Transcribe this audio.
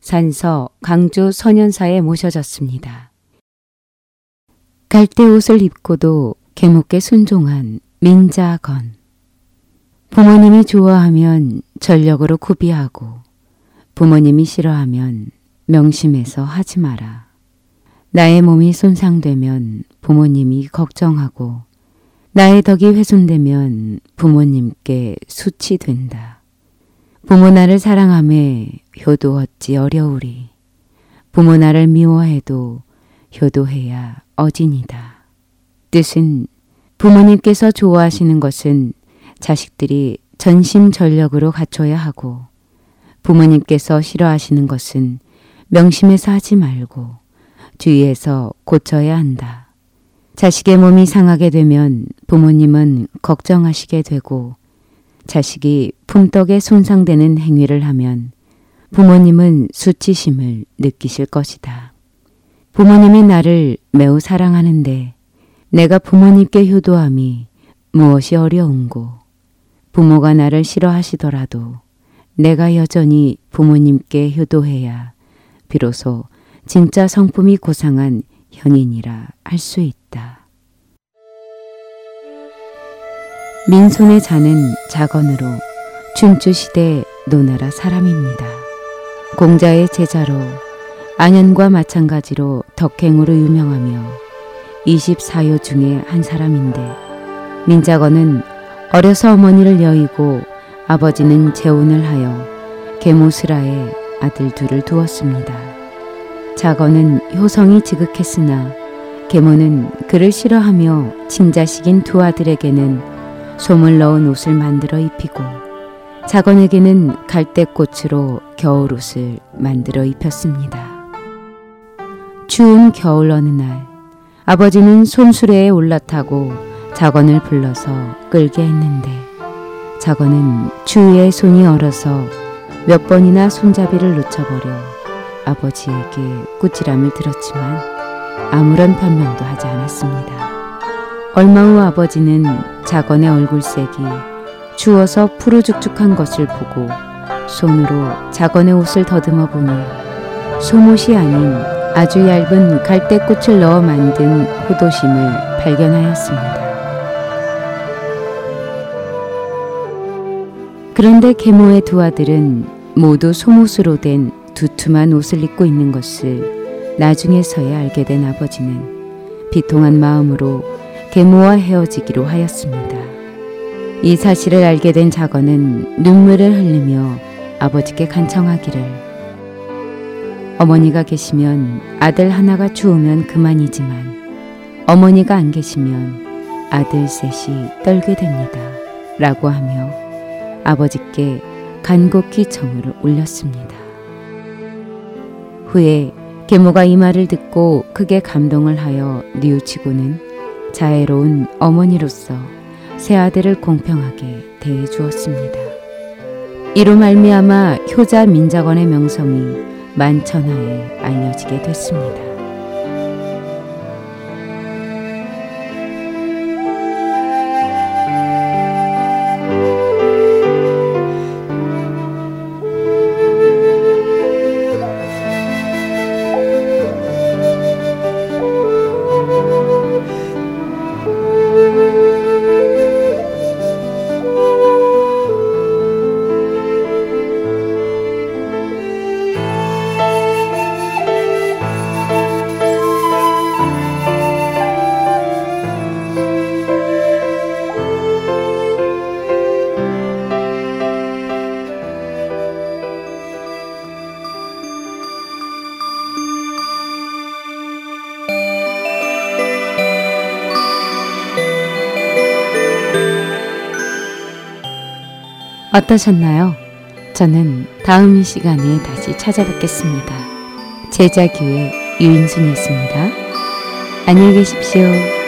산서 강주 소년사에 모셔졌습니다. 갈대 옷을 입고도 개목게 순종한 민자건. 부모님이 좋아하면 전력으로 구비하고 부모님이 싫어하면 명심해서 하지 마라. 나의 몸이 손상되면 부모님이 걱정하고 나의 덕이 훼손되면 부모님께 수치된다. 부모 나를 사랑함에 효도 어찌 어려우리. 부모 나를 미워해도 효도해야 어진이다. 뜻은 부모님께서 좋아하시는 것은 자식들이 전심전력으로 갖춰야 하고 부모님께서 싫어하시는 것은 명심해서 하지 말고 주의해서 고쳐야 한다. 자식의 몸이 상하게 되면 부모님은 걱정하시게 되고 자식이 품떡에 손상되는 행위를 하면 부모님은 수치심을 느끼실 것이다. 부모님이 나를 매우 사랑하는데 내가 부모님께 효도함이 무엇이 어려운고 부모가 나를 싫어하시더라도 내가 여전히 부모님께 효도해야 비로소 진짜 성품이 고상한 현인이라 할 수 있다. 민손의 자는 자건으로 춘추시대 노나라 사람입니다. 공자의 제자로 안현과 마찬가지로 덕행으로 유명하며 24요 중에 한 사람인데 민자건은 어려서 어머니를 여의고 아버지는 재혼을 하여 계모스라에 아들 둘을 두었습니다. 자건은 효성이 지극했으나 계모는 그를 싫어하며 친자식인 두 아들에게는 솜을 넣은 옷을 만들어 입히고 자건에게는 갈대꽃으로 겨울옷을 만들어 입혔습니다. 추운 겨울 어느 날 아버지는 손수레에 올라타고 자건을 불러서 끌게 했는데 자건은 추위에 손이 얼어서 몇 번이나 손잡이를 놓쳐버려 아버지에게 꾸지람을 들었지만 아무런 변명도 하지 않았습니다. 얼마 후 아버지는 자건의 얼굴색이 추워서 푸르죽죽한 것을 보고 손으로 자건의 옷을 더듬어 보니 소못이 아닌 아주 얇은 갈대꽃을 넣어 만든 호도심을 발견하였습니다. 그런데 계모의 두 아들은 모두 소못으로 된 두툼한 옷을 입고 있는 것을 나중에서야 알게 된 아버지는 비통한 마음으로 계모와 헤어지기로 하였습니다. 이 사실을 알게 된 자건은 눈물을 흘리며 아버지께 간청하기를 어머니가 계시면 아들 하나가 죽으면 그만이지만 어머니가 안 계시면 아들 셋이 떨게 됩니다. 라고 하며 아버지께 간곡히 정을 올렸습니다. 후에 계모가 이 말을 듣고 크게 감동을 하여 뉘우치고는 자애로운 어머니로서 새 아들을 공평하게 대해 주었습니다. 이로 말미암아 효자 민자건의 명성이 만천하에 알려지게 됐습니다. 어떠셨나요? 저는 다음 시간에 다시 찾아뵙겠습니다. 제자교회 유인순이었습니다. 안녕히 계십시오.